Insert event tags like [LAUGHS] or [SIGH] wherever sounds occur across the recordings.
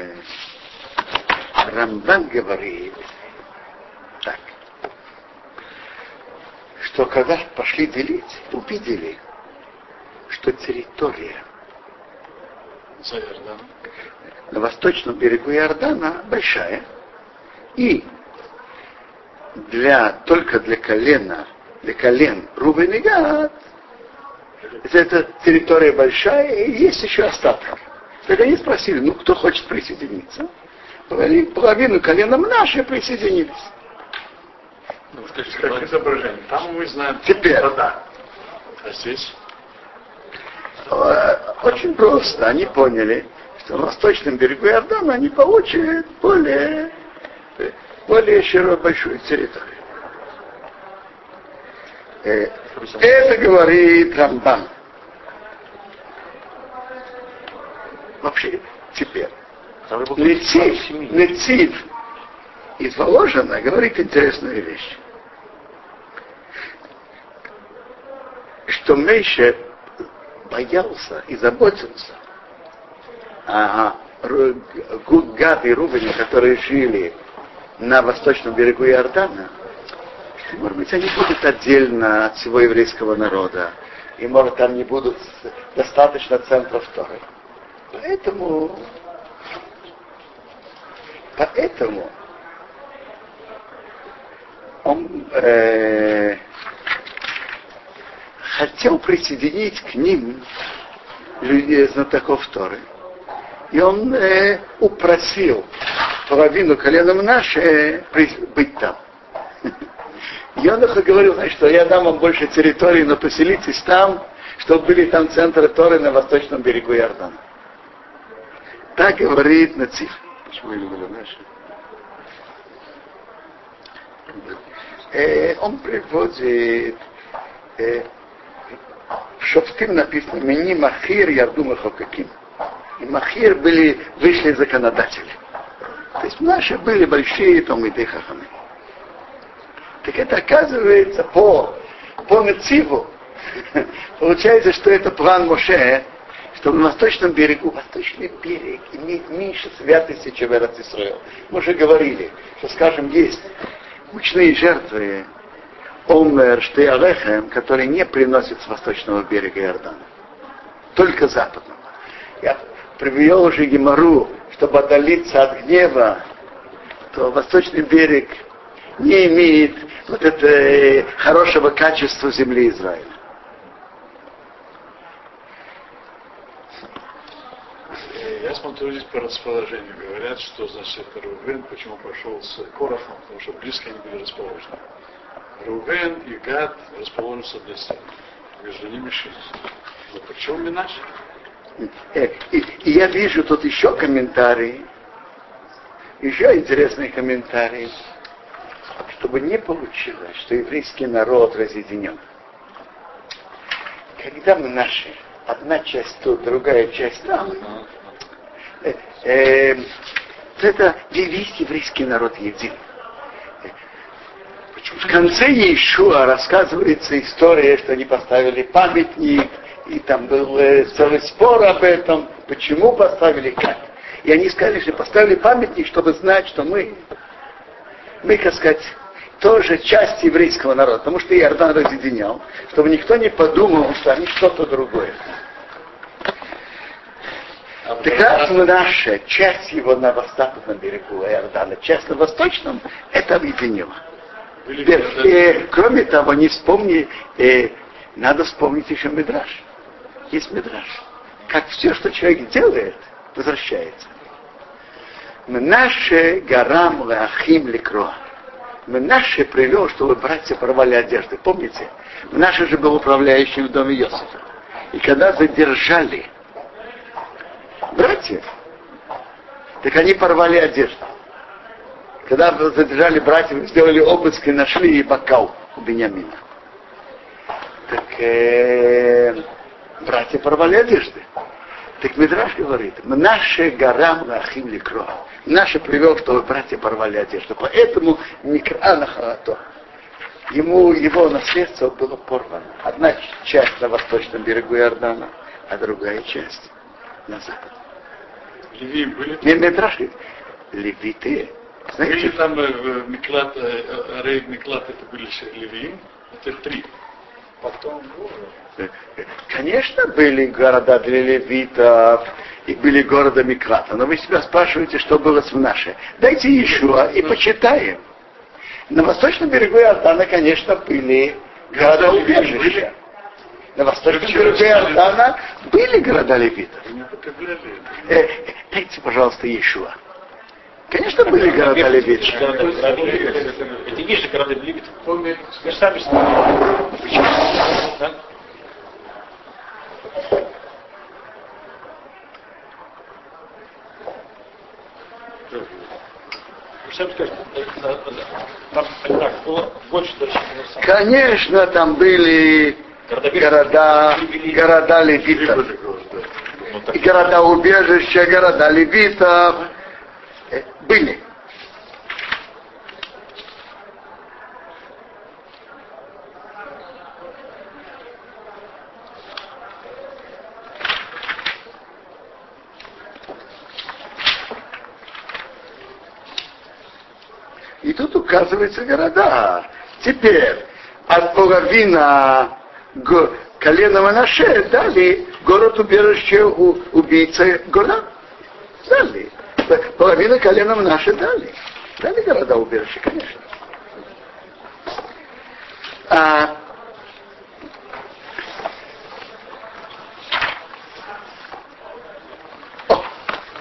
э, Рамбан говорит так, что когда пошли делить, увидели, что территория За на восточном берегу Иордана большая, и для, только для колена, для колен Рубен и Гад, эта территория большая, и есть еще остаток. Так они спросили, ну кто хочет присоединиться? Половину, половину коленом наши присоединились. Ну, скажите, как изображение. Там мы знаем Теперь. вода. А здесь? Э, Очень просто. Они поняли, что на восточном берегу Иордана они получат более, более широкую большую территорию. Э, Это говорит Рамбан. Вообще, теперь. Нецив, Нецив из Воложина говорит интересную вещь. Что Мейше боялся и заботился о Гад и Рубине, которые жили на восточном берегу Иордана, что, может быть, они будут отдельно от всего еврейского народа, и, может, там не будут достаточно центров Торы. Поэтому, поэтому он э, хотел присоединить к ним людей, знатоков Торы. И он э, упросил половину коленом наше быть там. [LAUGHS] И он говорил, значит, что я дам вам больше территории, но поселитесь там, чтобы были там центры Торы на восточном берегу Иордана. Так говорит Нациф. Почему именно наши? Э, он приводит э, в Шофтим написано Мини Махир Ярду Махокаким. И Махир были, вышли законодатели. То есть наши были большие там и хаханы. Так это оказывается по, по Нациву. [LAUGHS] Получается, что это план Моше, что на восточном берегу, восточный берег имеет меньше святости, чем Израиль. Мы уже говорили, что, скажем, есть мучные жертвы Омер Штеярехем, которые не приносят с восточного берега Иордана. Только западного. Я привел уже Гемору, чтобы отдалиться от гнева, то восточный берег не имеет вот это э, хорошего качества земли Израиля. Здесь по расположению. Говорят, что значит Рувен, почему пошел с Корохом, потому что близко они были расположены. Рувен и Гад расположены с одной стороны. Между ними шесть. Но почему Минаш? Э, И, и я вижу тут еще комментарии, еще интересный комментарий, чтобы не получилось, что еврейский народ разъединен. Когда мы наши, одна часть тут, другая часть там, э, это весь еврейский народ един. В конце Иешуа рассказывается история, что они поставили памятник, и там был э, целый спор об этом, почему поставили, как. И они сказали, что поставили памятник, чтобы знать, что мы, мы, как сказать, тоже часть еврейского народа, потому что Иордан разъединял, чтобы никто не подумал, что они что-то другое. Раз наша часть его на западном берегу Иордана, часть на восточном, это объединило. Города- э, кроме того, не вспомни, э, надо вспомнить еще Мидраш. Есть Мидраш. Как все, что человек делает, возвращается. Наше гарам лахим ликро. Наше привел, чтобы братья порвали одежды. Помните? Наше же был управляющий в доме Иосифа. И когда задержали братьев, так они порвали одежду. Когда задержали братьев, сделали обыск и нашли и бокал у Бениамина. Так э, братья порвали одежды. Так Мидраш говорит, наше горам лахим ликро. Наше привел, чтобы братья порвали одежду. Поэтому Никра на халато. Ему его наследство было порвано. Одна часть на восточном берегу Иордана, а другая часть на запад. Левиим были? Не, Медраш говорит, левиты, знаете, там э, в Миклат, э, Рейд Миклат, это были Левиим, это три. Потом э, конечно, были города для левитов, и были города Миклата, но вы себя спрашиваете, что было с Мнаше. Дайте еще и почитаем. На восточном берегу Иордана, конечно, были города убежища. На восточном Иордана были города левитов. Э, дайте, пожалуйста, Иешуа. Конечно, были города левитов. Это ниже города Левитов. Вы же сами сказали. Да? Вы же сами скажете, э, э, э, Конечно, там были Города города, левитов. Ну, И города убежища, города левитов. Э, Были. И тут указываются города. Теперь от половина колена Манаше дали город убежище у убийцы Гола. Дали. Половина колена Манаше дали. Дали города убежища, конечно. А,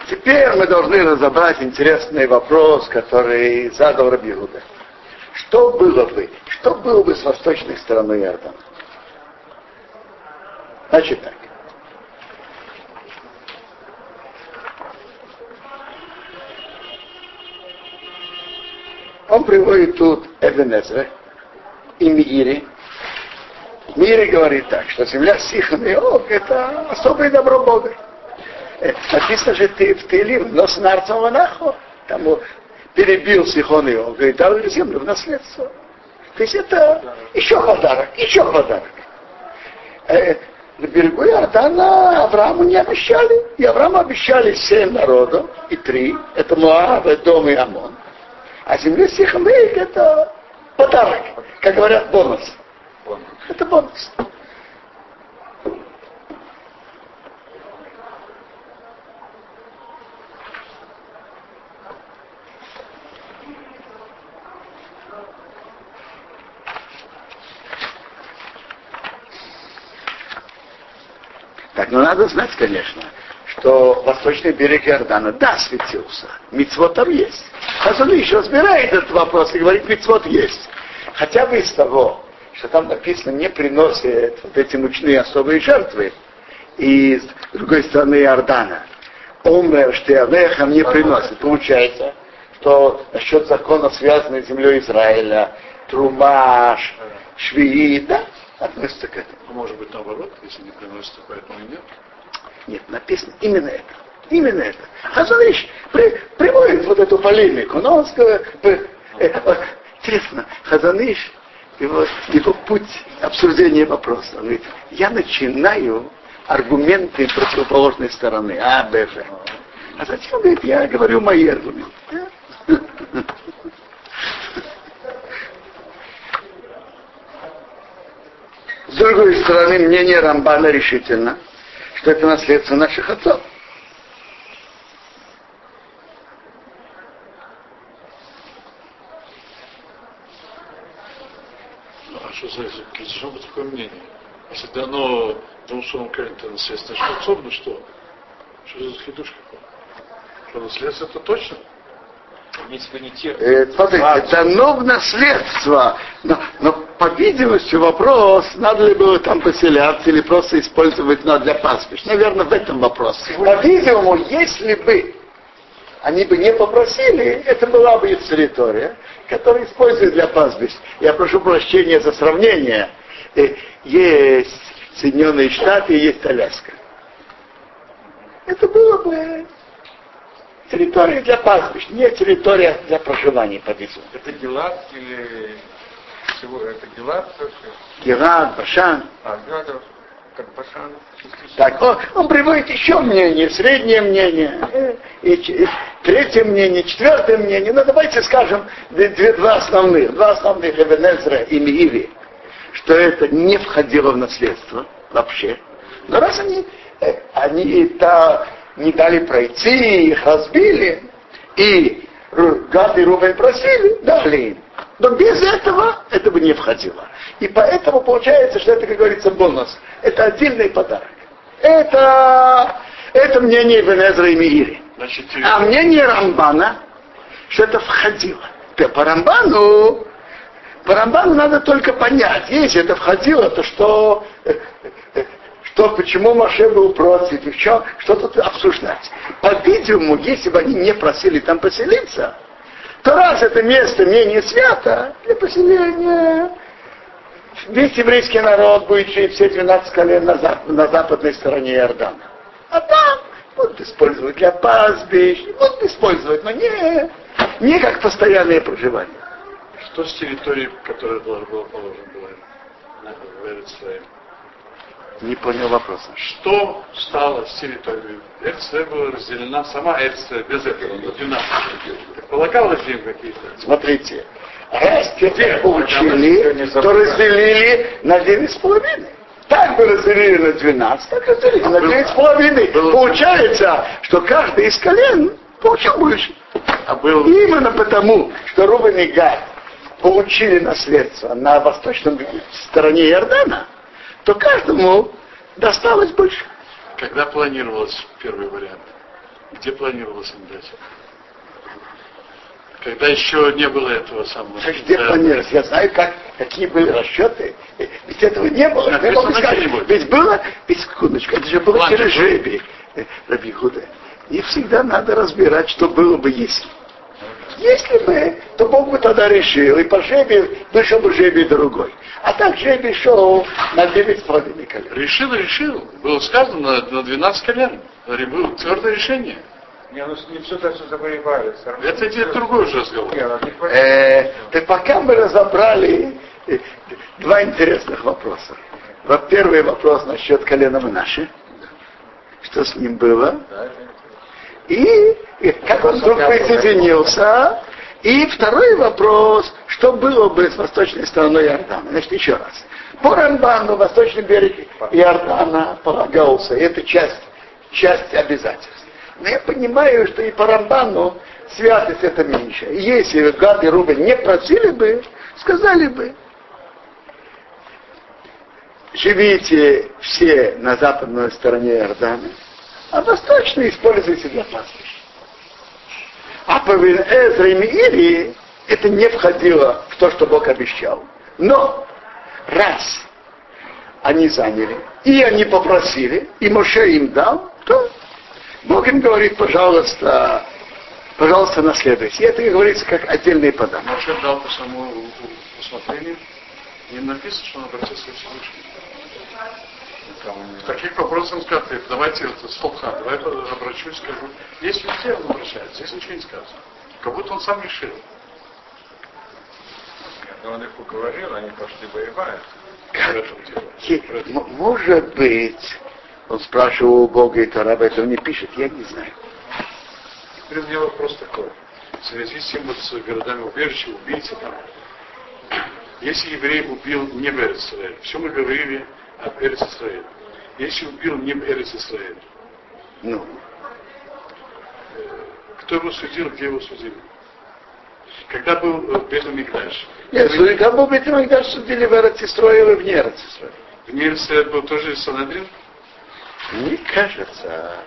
Теперь мы должны разобрать интересный вопрос, который задал Рабиуда. Что было бы, что было бы с восточной стороны Иордана? Значит так. Он приводит тут Эбенезре и Миири. Мири говорит так, что земля Сихан и Ог – это особое добро Бога. Э, Написано же ты в Тилим, но с нарцем Ванахо. Там перебил Сихон и Ог и дал землю в наследство. То есть это еще подарок, еще подарок. На берегу Иордана Аврааму не обещали. И Аврааму обещали семь народов, и три. Это Моав, Эдом и Амон. А земле Сихамейк это подарок. Как говорят, бонус. Это бонус. Так, ну надо знать, конечно, что восточный берег Иордана, да, светился. Мицвод там есть. Хазон еще разбирает этот вопрос и говорит, мицвод есть. Хотя бы из того, что там написано, не приносит вот эти мучные особые жертвы. И с другой стороны Иордана. Умер, что Явнехам не приносит. Получается, что насчет закона, связанных с землей Израиля, Трумаш, Швии, да, относится к этому. А может быть наоборот, если не приносит, то поэтому и нет. Нет, написано именно это. Именно это. Хазаниш при, приводит вот эту полемику, но он сказал, э, э, интересно, Хазаныш, его, его путь обсуждения вопроса, он говорит, я начинаю аргументы противоположной стороны, А, Б, Ж. А затем, говорит, я говорю мои аргументы. С другой стороны, мнение Рамбана решительно, что это наследство наших отцов. Ну, а что за должно быть такое мнение? Если дано Джонсону Кэррингтону наследство наших отцов, ну что? Что за хидуш какой? Что наследство это точно? Имеется в виду не те. Э, смотрите, дано в наследство. Но, но по видимости вопрос, надо ли было там поселяться или просто использовать ну, для пастбищ. Наверное, в этом вопрос. По-видимому, если бы они бы не попросили, это была бы их территория, которую используют для пастбищ. Я прошу прощения за сравнение. Э, Есть Соединенные Штаты и есть Аляска. Это было бы территория для пастбищ, не территория для проживания, по-видимому. Это Гелат или всего это Гелат? Герат, Башан. А, Гелат, как Пашан. Так, он, он приводит еще мнение, среднее мнение, и, и третье мнение, четвертое мнение. Ну, давайте скажем две, две, два основных, два основных Эвенезра и Мииви, что это не входило в наследство вообще. Но раз они, э, они это не дали пройти, их разбили, и Гад и Рубен просили, дали им. Но без этого это бы не входило. И поэтому получается, что это, как говорится, бонус. Это отдельный подарок. Это, это мнение Бенезра и Миири. Значит, А мнение Рамбана, что это входило. По Рамбану, по Рамбану надо только понять, если это входило, то что, э, э, что почему Маше был против, и что, что тут обсуждать. По-видимому, если бы они не просили там поселиться, то раз это место менее свято для поселения, весь еврейский народ будет жить все 12 колен на, зап- на западной стороне Иордана. А там будут использовать для пастбищ, будут использовать, но не, не как постоянное проживание. Что с территорией, которая была, была положена была в Эрицраиле? Не понял вопроса. Что стало с территорией? Эрицраиль была разделена, сама Эрицраиль без этого, на 12. Так полагалось им какие-то? Смотрите, раз всё получили, то разделили на девять с половиной. Так бы разделили на 12, так разделили на девять с половиной. было- Получается, что каждый из колен получил больше. А был Именно потому, что Рубен и Гад получили наследство на восточном стороне Иордана, то каждому досталось больше. Когда планировалось первый вариант? Где планировалось им дать? Когда еще не было этого самого. Как где Да. планировалось? Я знаю, как, какие были расчеты. Ведь этого не было. Написано Я сказать, ведь было, ведь секундочку, это же было через же был. жребий, э, Раби Худа. И всегда надо разбирать, что было бы если. Если бы, то Бог бы тогда решил, и по жребию вышел бы жребий другой. А так жребий шел на 9,5 колен. Решил, решил. Было сказано на, на 12 колен. Было твердое решение. Не, ну не все дальше завоевали. всё равно. Это теперь другой уже разговор. Ну. Э, так пока мы разобрали э, два интересных вопроса. Во первый вопрос насчет колена наши. Что с ним было? Это- И, и как он вдруг присоединился. И второй вопрос, что было бы с восточной стороной Иордана. Значит, еще раз. По Рамбану восточный берег Иордана полагался. И это часть, часть обязательств. Но я понимаю, что и по Рамбану святость это меньше. И если Гад и Рубен не просили бы, сказали бы, живите все на западной стороне Иордана, а восточный используйте для пастбища. А по Эзра и Миири это не входило в то, что Бог обещал. Но раз они заняли, и они попросили, и Моше им дал, то Бог им говорит, пожалуйста, пожалуйста, наследуйте. И это, говорится, как отдельный подарок. Моше дал по самому усмотрению. Не написано, что он обратился к Всевышнему. Там, В таких вопросах он скажет, давайте это столбха, давай обращусь, скажу. Есть везде он обращается, здесь ничего не сказано. Как будто он сам решил. Но он их уговорил, они пошли воевать. Может быть, он спрашивал у Бога, и Тора об этом не пишет, я не знаю. Теперь у меня вопрос такой. В связи с тем вот с городами убежища, убийцы там. Если еврей убил не в все мы говорили об Эрицисраэль. Если убил не в Эрицисраэль, Ну, кто его судил, где его судили? Когда был э, Бетамикдаш? нет, судили, как бы это мы даже судили в Эрцисроиле и вне Эрцисроиля. В Эрицисраэль был тоже Санадрин? Мне кажется,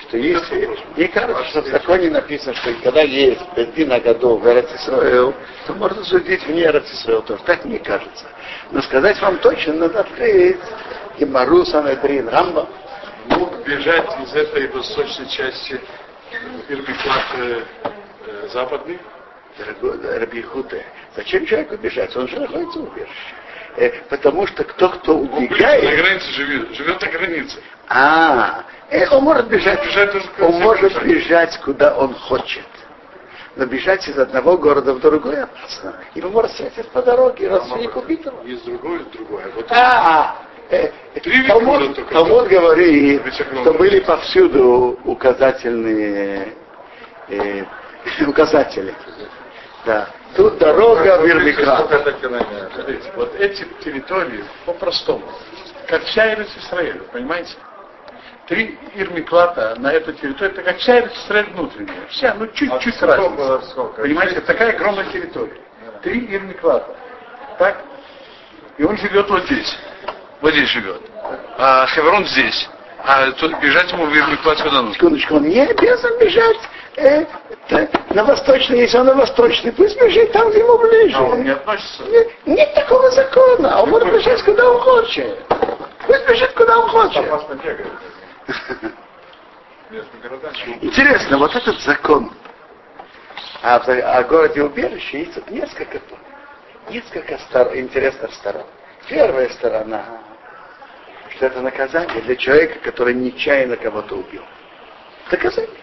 что если... Мне кажется, что в законе написано, что когда есть бензин году в Эрцисроил, то можно судить вне Эрцисроил тоже. Так мне кажется. Но сказать вам точно, надо открыть Гемару, Санадрин, Рамба. Мог бежать из этой восточной части Ирмиклад э, э, западный? Дорогой Раби Худе, зачем человеку бежать? Он же находится в убежище. Э, потому что кто, кто Он на убегает, границе живет, живет на границе. а, э, он может бежать, Бежать он всем может бежать куда он хочет. Но бежать из одного города в другой опасно. Его может встретить по дороге, родственник убитого. Есть другое, другое. Вот А, э, Три Талмуд. Талмуд говорит, что были повсюду указательные э, [LAUGHS] указатели. Да. Тут дорога в. Смотрите, вот эти территории по-простому, как вся Израиль, понимаете? Три Ирмиклата на эту территорию, это как вся Израиль внутренняя. Вся, ну чуть-чуть А было, разница. сколько? Понимаете, такая огромная территория. Три Ирмиклата. Так? И он живет вот здесь. Вот здесь живет. А Хеврон здесь. А тут бежать ему в Ирмиклат сюда нужно. Секундочку, он не обязан бежать э, на восточный, если он на восточный, пусть бежит там, где ему ближе. А он не относится? Нет, нет такого закона, он может бежать куда он хочет. Пусть бежит куда он хочет. Интересно, вот этот закон о, о городе убежище есть несколько, несколько стор- интересных сторон. Первая сторона, что это наказание для человека, который нечаянно кого-то убил. Наказание.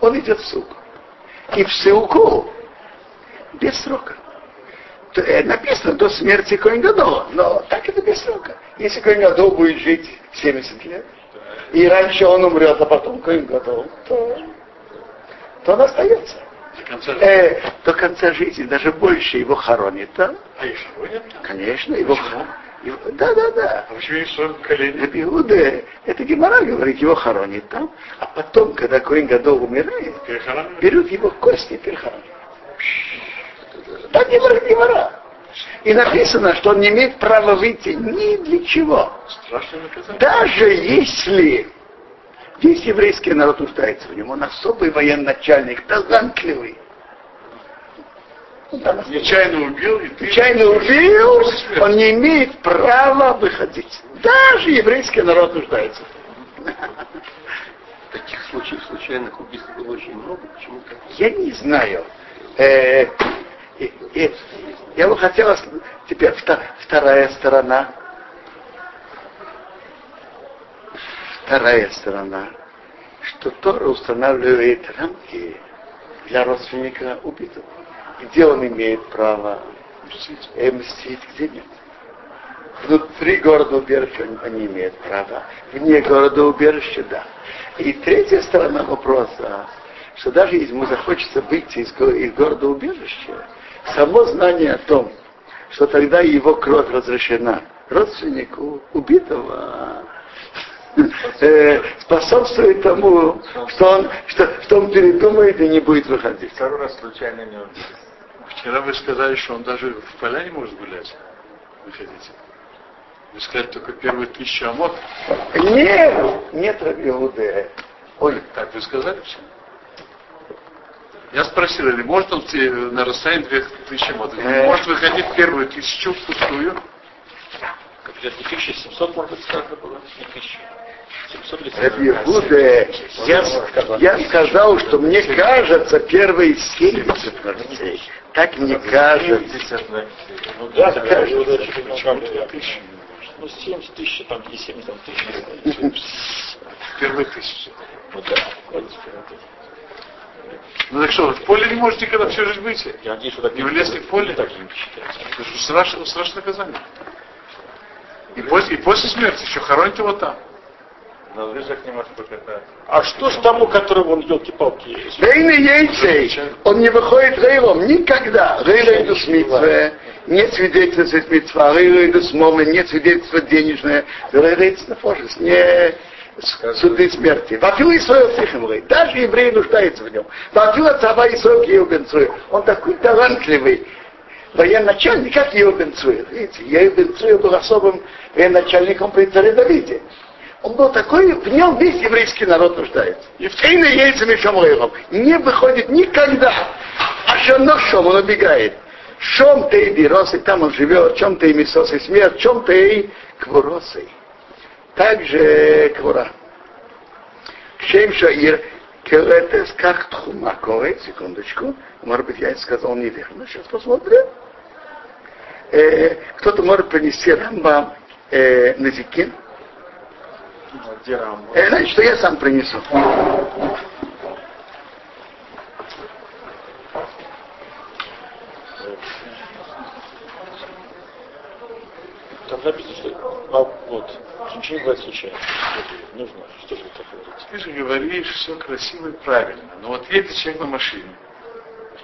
Он идет в суд. И в ссылку без срока. Э, написано до смерти Коингадола, но так это без срока. Если Коингадол будет жить 70 лет, и раньше он умрет, а потом Коингадол, то, то он остается. До конца жизни. Э, до конца жизни, даже больше его хоронит там. А их нет? Конечно, его... Его- да, да, да. А почему поколении? Раби Иуда, это Гемора говорит, его хоронит там, а потом, когда Коин Гадол умирает, берут его кости и перехоронят. Так говорит Гемора. И написано, что он не имеет права выйти ни для чего. Даже если весь еврейский народ нуждается в нем, он особый военачальник, талантливый. Там остается. Нечаянно убил, и ты... Нечаянно убил, он не имеет права выходить. Даже еврейский народ нуждается. Таких случаев случайных убийств было очень много. Почему так? Я не знаю. Э, и- и- я бы хотела... Теперь вторая сторона. Вторая сторона. Что Тора устанавливает рамки для родственника убитого. Где он имеет право э, мстить, где нет. Внутри города убежища он он не имеет права. Вне города убежища, да. И третья сторона вопроса, что даже если ему захочется выйти из, из города убежища, само знание о том, что тогда его кровь разрешена родственнику убитого, э, способствует тому, что он, что, что он передумает и не будет выходить. Второй раз случайно не убили. Вчера вы сказали, что он даже в поля не может гулять. Выходите. Вы сказали только первые тысячи амот. Нет, нет, Раби Иуда. Ой, Так вы сказали все? Я спросил, или может он те- на расстоянии двух тысяч амот? Э. Может выходить первую тысячу впустую? Как где-то 1700, может быть, сказано было? Не 1000. 700 или Раби Иуда, я, я сказал, что мне кажется, первые 70 смертей. Так не кажется. Ну да, кажется. Ну, 70 тысяч, там, и 70 там, тысяч. Первые тысячи. Ну да, вот теперь вот это. Ну так что, вы в поле не можете никогда всю жизнь выйти? Я надеюсь, что так Не влезли в поле? Так же не считается. Это же страшное, страшное наказание. И после, и после смерти еще хоронят его там. На лыжах не может покататься. А что с тому, который вон елки-палки Рейны яйцей, он не выходит рейром никогда. Рейра идут митве, нет свидетельства митва, рейра идут с момы, нет свидетельства денежное. Рейра идут на фошес, не с- суды смерти. Вафил Исраил Сихим рей, даже еврей нуждается в нем. Вафил Ацава Исраил Еубенцуй, он такой талантливый. Военачальник, как Еубенцуй. Видите, Еубенцуй был особым военачальником при царе Давиде. Он был такой, в нем весь еврейский народ нуждается. И в Тейне яйцами Шомрейром не выходит никогда. А что шом, он убегает. Шом ты и бирос, и там он живет, чем ты и мисос и смерть, чем ты и квуросой. Также квура. Шем шаир, керетес, как тхума корей, секундочку, может быть, я сказал неверно, сейчас посмотрим. Э, кто-то может принести рамбам э, назикин, Где Рамбо? Э, Значит, что я сам принесу. Там написано, что а, вот, ничего не бывает случайно. Нужно, что же это говорить? Ты же говоришь все красиво и правильно. Но вот едет человек на машине,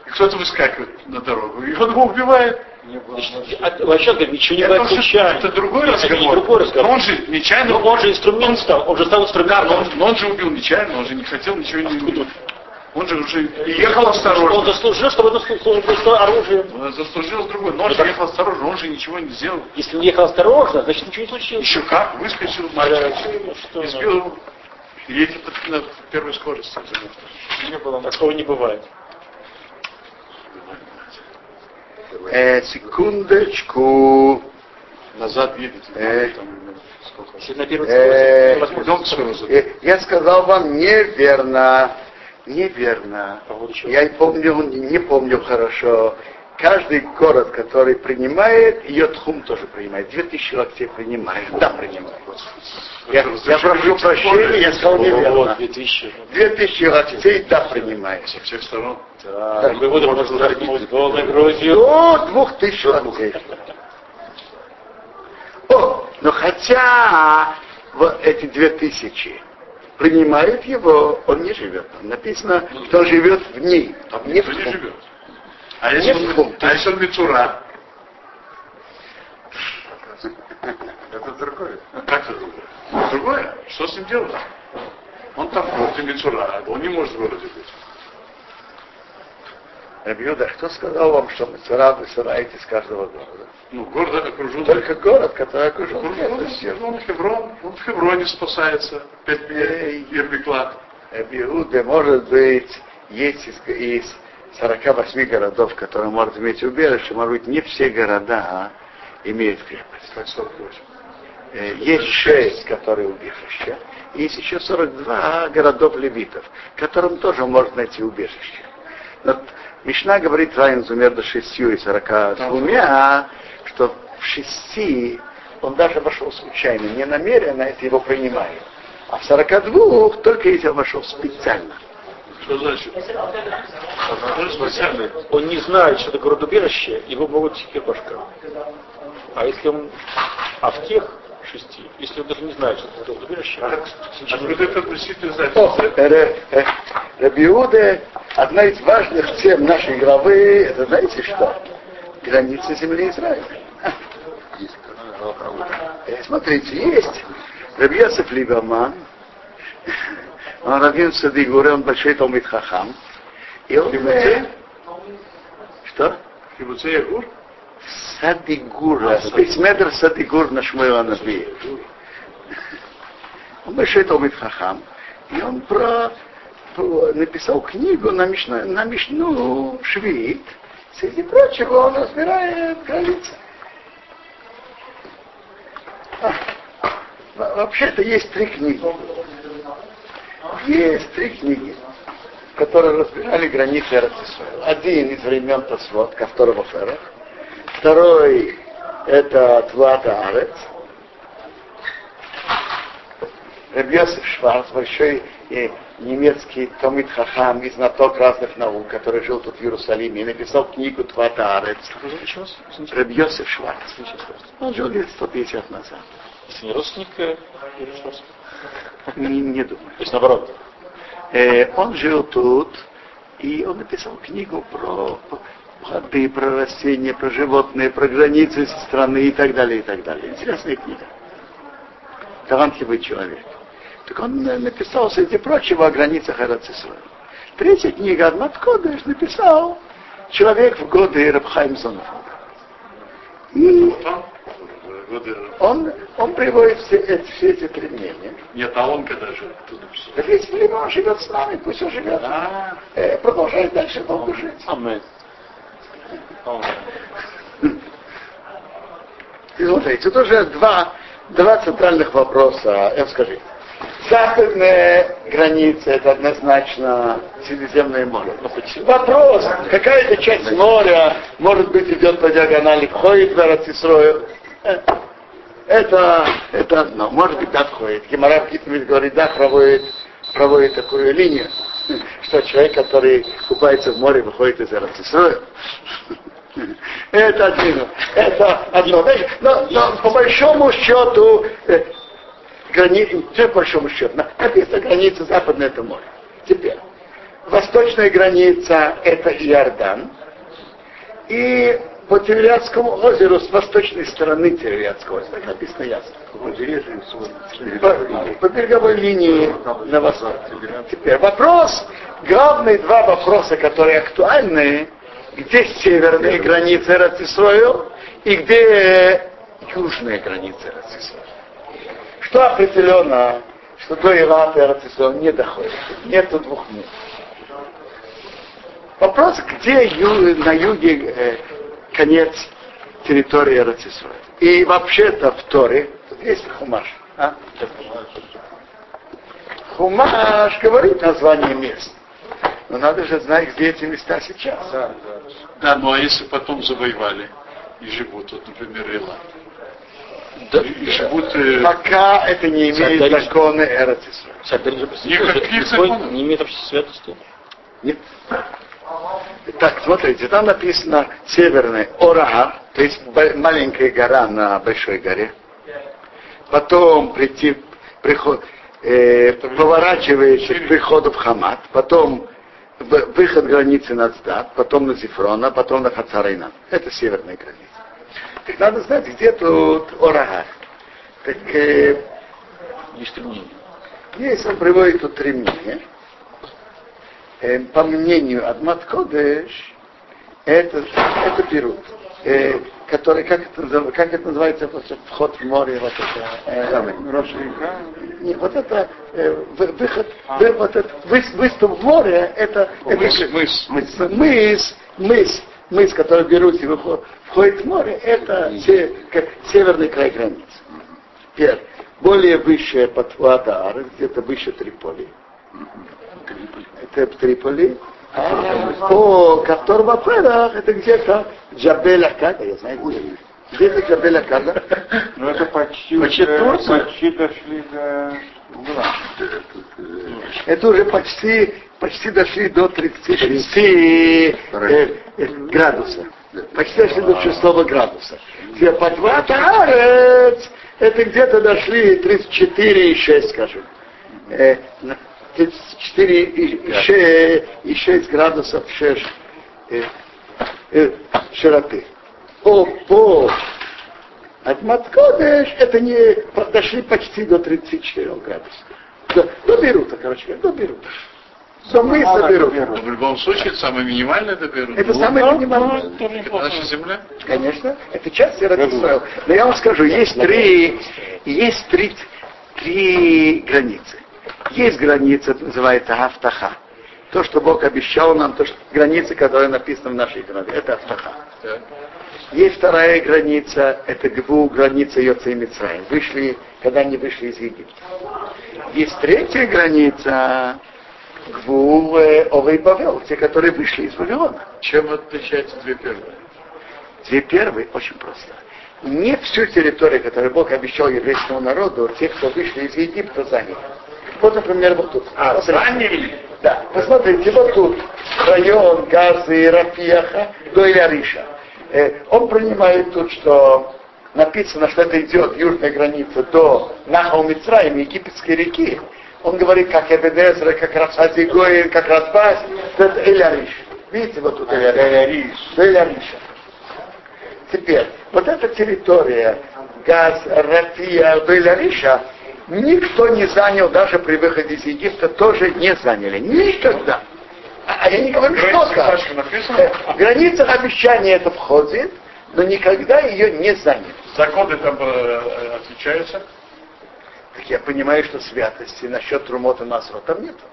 и кто-то выскакивает на дорогу, и он его убивает. Значит, а, вообще говорит, ничего не бывает уже- случайно. это другой Нет, разговор. Это не другой разговор. Но он же нечаянно... Но он же инструмент стал, он же стал Да, инструментом. но он, но он же убил нечаянно, он же не хотел ничего не убить. Он же уже ехал Он осторожно. заслужил, чтобы это служил просто оружием. Он заслужил с другой, но он же ехал осторожно, он же ничего не сделал. Если он ехал осторожно, значит ничего не случилось. Еще как, выскочил мальчик, Ну, что и надо? сбил его. И едет на первой скорости. Не было. Такого не бывает. Э, секундочку. Назад едет. Э. там, сколько? Если на первой Э, скорости. Э, Я сказал вам неверно. Неверно. Я помню, не помню хорошо. Каждый город, который принимает, ее тхум тоже принимает. Две тысячи локтей принимает. Да, принимает. Я, я прошу прощения, я сказал неверно. 2000. Две тысячи локтей, да, принимает. Со всех сторон. Да, возглавить полной грудью. До двух тысяч локтей. О, но хотя вот эти две тысячи принимает его, он не живет. там. Написано, что он живет в ней. Там не в не живет. А если, Нет он, а если он Мицура? Это другое. Как это другое? Другое? Что с ним делать? Он там вот и Мицура, он не может в городе быть. Рабиуда, кто сказал вам, что Мацара вы сараете с каждого города? Ну, город окружен. Только город, который окружен крепостью. он, Хеврон, он в Хевроне спасается. Пять Эй. Ербиклад. Рабиуда, может быть, есть из, из 48 городов, которые может иметь убежище, может быть, не все города а, имеют крепость. Как 48. Э, Есть шесть, которые убежища. И есть еще 42 городов левитов, которым тоже можно найти убежище. Но Мишна говорит разницу между шестью и сорока двумя, что в шести он даже вошел случайно, не намеренно, это его принимает. А в 42 только если он вошел специально. Что значит? Специально? Он не знает, что это город-убежище, его могут теперь башка. А если он... А в тех шести, если он даже не знает, что это город-убежище, Откуда это относительно О, знать? э, э, Рабиуде, одна из важных тем нашей главы, это знаете что? Границы земли Израиля. Э, Смотрите, есть Рабьясов Либерман, он Равин Садигуре, он большой Талмит Хахам. И он... э, Что? Кибуце Ягур? Садигура, спецметр Садигур на Шмуэла Наби. Он большой Талмит Хахам. И он про, про- написал книгу на, Мишна, на Мишну Швид. Среди прочего он разбирает границы. А, во- Вообще-то есть три книги. Есть три книги, которые разбирали границы Эрцисуэла. Один из времен Тосвот, ко второму Ферах. Второй это Твата Арец. Рабьосиф Шварц, большой э, немецкий Томит Хахам и знаток разных наук, который жил тут в Иерусалиме и написал книгу Твата Арец. Рабьосиф Шварц. Он жил лет 150 назад. если не родственник э. Не, не думаю. То есть наоборот. Э, он жил тут, и он написал книгу про плоды, про растения, про животные, про границы страны и так далее, и так далее. Интересная книга. Талантливый человек. Так он э, написал, среди прочего, о границах Арацисуэла. Третья книга Адмат Кодыш написал человек в годы Рабхайм Зонфора. И он, он приводит все, эти- все эти три мнения. Нет, а он когда написал? Так если он живет с нами, пусть он живет. А, Э, продолжает дальше долго жить. Амен. И смотрите, тут уже два, два центральных вопроса. Я скажу. Западная граница это однозначно Средиземное море. Вопрос, какая-то часть моря, может быть, идет по диагонали, входит в Арацисрою. Это, это одно, может быть, да, входит. Гемора Питмит говорит, да, проводит, проводит такую линию, что человек, который купается в море, выходит из Арацисроя. Это одно. Это одно. Но, но по большому счету, э, грани... по большому счету, написано граница западное это море. Теперь, восточная граница это Иордан. И по Тевриатскому озеру с восточной стороны Тевриатского озера. Так написано ясно. По, береговой линии на восток. Теперь вопрос, главные два вопроса, которые актуальны, где северные границы Рацисрою и где южные границы Рацисрою. Что определенно, что до Ирата и Рацисрою не доходит. Нету двух мест. Вопрос, где ю, на юге э, конец территории Рацисроя. И вообще-то в Торе, тут есть Хумаш. А? Хумаш говорит название мест. Но надо же знать, где эти места сейчас. Да, да. да ну а если потом завоевали и живут, вот, например, Элат. Да, и живут, э... Пока это не имеет Царь законы Эрцисра. Никаких законов. Не имеет вообще святости. Нет. Так, смотрите, там написано северный Ораар, то есть маленькая гора на большой горе. Потом прийти, приход, э, поворачивается к приходу в Хамат, потом выход границы на Цдат, потом на Зифрона, потом на Хацарайна. Это северная граница. Так надо знать, где тут Ораар. Так, э, есть три мнения. Есть, он приводит тут три мнения. Э, по мнению Адмат Кодеш, это, это берут. Э, который, как это, как это называется, вход в море, вот это, э, не, вот это э, выход, вы, вот это, вы, выступ в море, это, мыс, это мыс. мыс, мыс, мыс, мыс, который берут и выход, входит в море, это се, северный край границы. Теперь, более высшая Патвада, где-то выше Триполи. Это Триполи. А по Кавтор Бапедах это где-то Джабель Акада, я знаю где. Где-то Джабель Акада. Ну это почти, Почти Турция. почти дошли до угла. Это уже почти, почти дошли до 30 э, э, градусов. Почти дошли до 6 градуса. Где Патвата Арец, это где-то дошли 34,6, скажем. Э, 34 и 6, и 6 градусов 6 э, э, широты. По, по это не дошли почти до 34 градусов. До, до Берута, короче до Берута. До мыса Берута. Но в любом случае, это самое минимальное это берут. Это самое минимальное. Это наша земля. Конечно, это часть Иерусалима. Но я вам скажу, есть три, есть три, три границы. Есть граница, это называется Автаха. То, что Бог обещал нам, то, что границы, которые написаны в нашей границе, это Автаха. Есть вторая граница, это Гву, граница Йоца и Мицраим. Вышли, когда они вышли из Египта. Есть третья граница, Гву, э, Ова и Бавел, те, которые вышли из Вавилона. Чем отличаются две первые? Две первые очень просто. Не всю территорию, которую Бог обещал еврейскому народу, те, кто вышли из Египта, заняли. Вот, например, вот тут. А, Посмотрите. Да, посмотрите, вот тут район Газы, Рафиаха, до Иляриша. Э, он принимает тут, что написано, что это идет южная граница до Нахал Мицраим, египетской реки. Он говорит, как Эбедезра, как Рафсади Гоин, как Разбас, это Эляриш. Видите, вот тут Эляриш. До Эляриша. Теперь, вот эта территория, Газ, Рафия, Эляриша, никто не занял, даже при выходе из Египта тоже не заняли. Никогда. А а я не говорю, что Граница? Э, В границах обещания это входит, но никогда ее не заняли. Законы там э, отличаются? Так я понимаю, что святости насчет Трумота Масро там нету.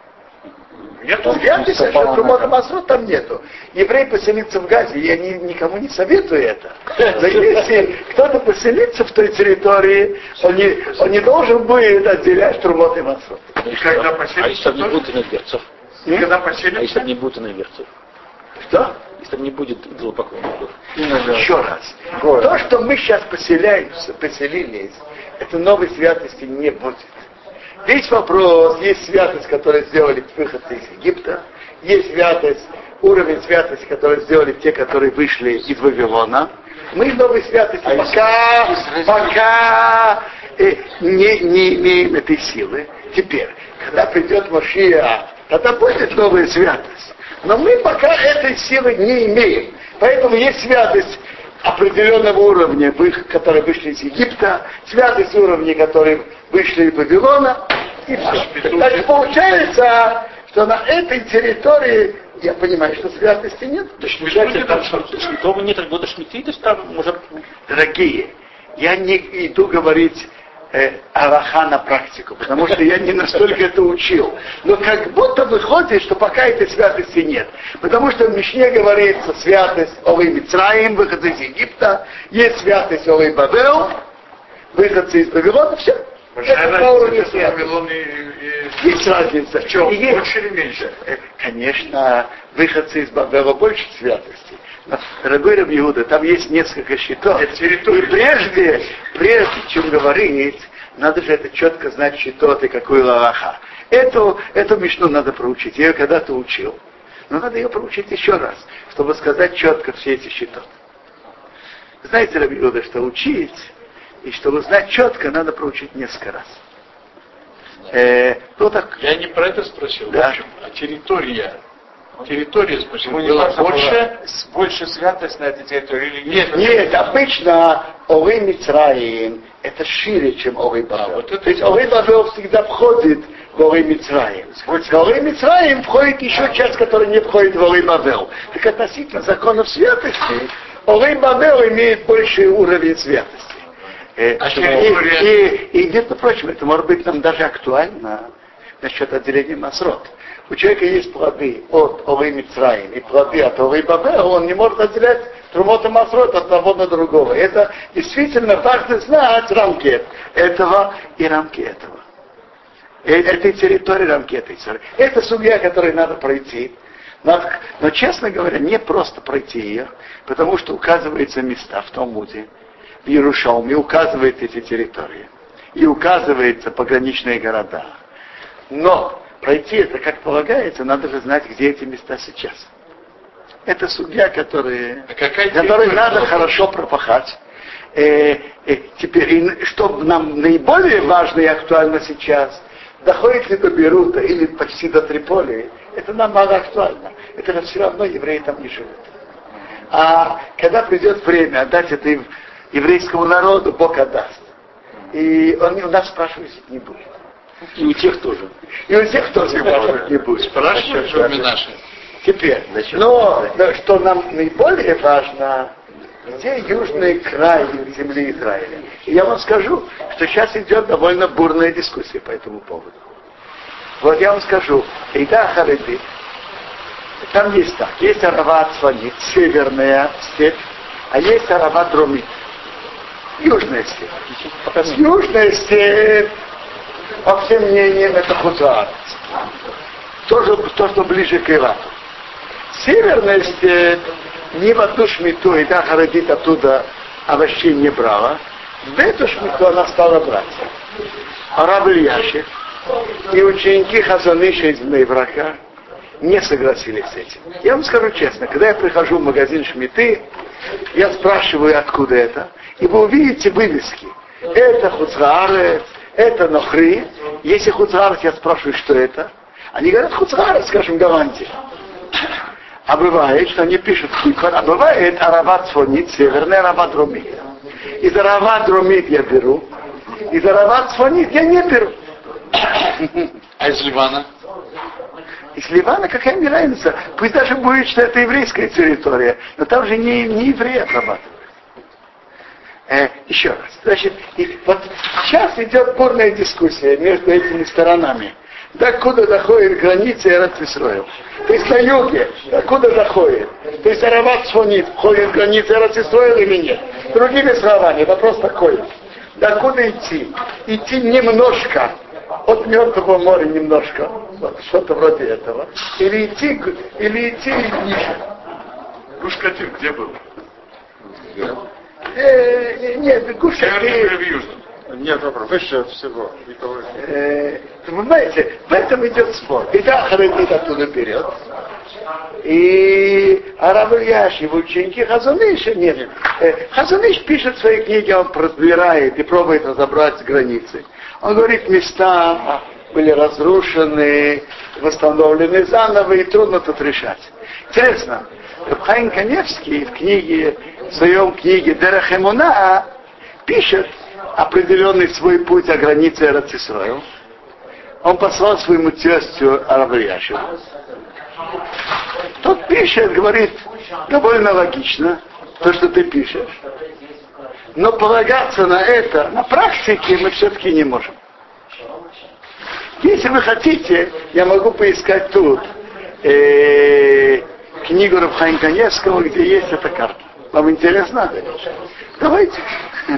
Нету? Святости насчет Трумота Масро там нету. Еврей поселится в Газе, я ни- никому не советую это. Но если кто-то поселится в той территории, он не, он не должен будет отделять Трумот и Масро. И когда А если там поселится, не будет иноверцев? и когда А если там поселится, не будет иноверцев? Что? Если не будет идолопоклонников? Еще раз. То, что мы сейчас поселяемся, поселились, это новой святости не будет. Весь вопрос, есть святость, которую сделали выход из Египта, есть святость уровень святости, который сделали те, которые вышли из Вавилона. Мы новой святости пока, пока э, не, не имеем этой силы. Теперь, когда придет Машия, тогда будет новая святость. Но мы пока этой силы не имеем. Поэтому есть святость определенного уровня, которые вышли из Египта, святость уровня, которые вышли из Вавилона, и все. Значит, получается, что на этой территории я понимаю, что святости нет. То есть получается, там Шмитова нет года Шмиты, то есть там может... Дорогие, я не иду говорить э, Аллаха на практику, потому что я не настолько это учил. Но как будто выходит, что пока этой святости нет. Потому что в Мишне говорится святость Овы Мицраим, выходцы из Египта, есть святость Овы Бавел, выходцы из Вавилона, все. Большая разница между. Вавилон и, и- Есть разница. В чем? И есть- Больше или меньше? Э, Конечно, выходцы из Бавела больше святости. Но, Дорогой Раб Иуда, там есть несколько счетов. Это территория. И прежде, прежде чем говорить, надо же это четко знать счетот и какой лалаха. Эту, эту мишну надо проучить. Я ее когда-то учил. Но надо ее проучить еще раз, чтобы сказать четко все эти счетот. Знаете, Раб Иуда, что учить, и чтобы знать четко, надо проучить несколько раз. Э, ну, так, Я не про это спросил, Да. в общем, а территория. Территория, спросил, не была больше? больше святость на этой территории или нет? Нет, обычно Орей Мицраим это шире, чем Орей Бавел. вот это То есть. Орей Бавел всегда входит в Орей Мицраим. В Орей Мицраим входит еще часть, которая не входит в Орей Бавел. Так относительно законов святости, Орей Бавел имеет больший уровень святости. Э, А и, и, и, между прочим, это может быть нам даже актуально насчет отделения Масрот. У человека есть плоды от Орей Мицраим и плоды от Орей Бавел, он не может отделять Трумот и Масрот от того на другого. Это действительно важно знать рамки этого и рамки этого. Э, Этой территории, рамки этой территории. Это судья, которой надо пройти. Надо- но, честно говоря, не просто пройти ее, потому что указываются места в Талмуде, в Иерушалме, указываются эти территории. И указываются пограничные города. Но пройти это, как полагается, надо же знать, где эти места сейчас. Это судья, который, А который надо хорошо пропахать. Э, э, теперь, и что нам наиболее важно и актуально сейчас, доходит ли до Берута или почти до Триполи, это нам мало актуально. Это же все равно евреи там не живут. А когда придет время отдать это ев- еврейскому народу, Бог отдаст. И он у нас спрашивать не будет. И у тех тоже. И у тех тоже спрашивать не будет. Спрашивают, кроме наших. Теперь, но да, что нам наиболее важно, где южный край земли Израиля. И я вам скажу, что сейчас идет довольно бурная дискуссия по этому поводу. Вот я вам скажу, Ида Хареды, там есть так, есть Арава Цванит, северная степь, а есть Арава Дромит, южная степь. Южная степь, по всем мнениям, это Хузаарец. То, то, что ближе к Ираку. Северная степь ни в одну шмиту, и да, Харадит оттуда овощей не брала. В эту шмиту она стала брать. Араб Ильяшев и ученики Хазаныша из Мейврака не согласились с этим. Я вам скажу честно, когда я прихожу в магазин Шмиты, я спрашиваю, откуда это, и вы увидите вывески. Это Хуцраарец, это Нохри. Если Хуцраарец, я спрашиваю, что это. Они говорят, Хуцраарец, скажем, Голландия. А бывает, что они пишут Хуйкон, а бывает Арава Цфонит, северная Арава Дромит. Из Арава Дромит я беру, из Арава Цфонит я не беру. А из Ливана? Из Ливана какая мне разница? Пусть даже будет, что это еврейская территория, но там же не, не евреи отрабатывают. Э, еще раз. Значит, и вот сейчас идет бурная дискуссия между этими сторонами. Докуда доходит граница Эрцисроил? То есть на юге, докуда доходит? То есть Арават Сфонит входит в границы Эрцисроил или нет? Другими словами, вопрос такой. Докуда идти? Идти немножко от Мертвого моря немножко, вот, что-то вроде этого. Или идти, или идти ниже. Гуш-Катир где был? Э, нет, Гуш Северный Катир, или в Южном? Нет вопросов. Выше всего. И э, вы знаете, в этом идет спор. И да, Харидит оттуда берет. И А Равильяш, его ученики Хазуныша нет. Э, Хазуныш пишет в своей книге, он разбирает и пробует разобрать границы. Он говорит, места были разрушены, восстановлены заново, и трудно тут решать. Интересно, Хайн Каневский в книге, в своем книге Дерахемуна пишет определенный свой путь о границе Эрцисроил. Он послал своему тестю Араврияшеву. Тот пишет, говорит, довольно логично, то, что ты пишешь. Но полагаться на это на практике мы все-таки не можем. Если вы хотите, я могу поискать тут э, книгу Рабхайм Конецкого, где есть эта карта. Вам интересно? Давайте. [LAUGHS]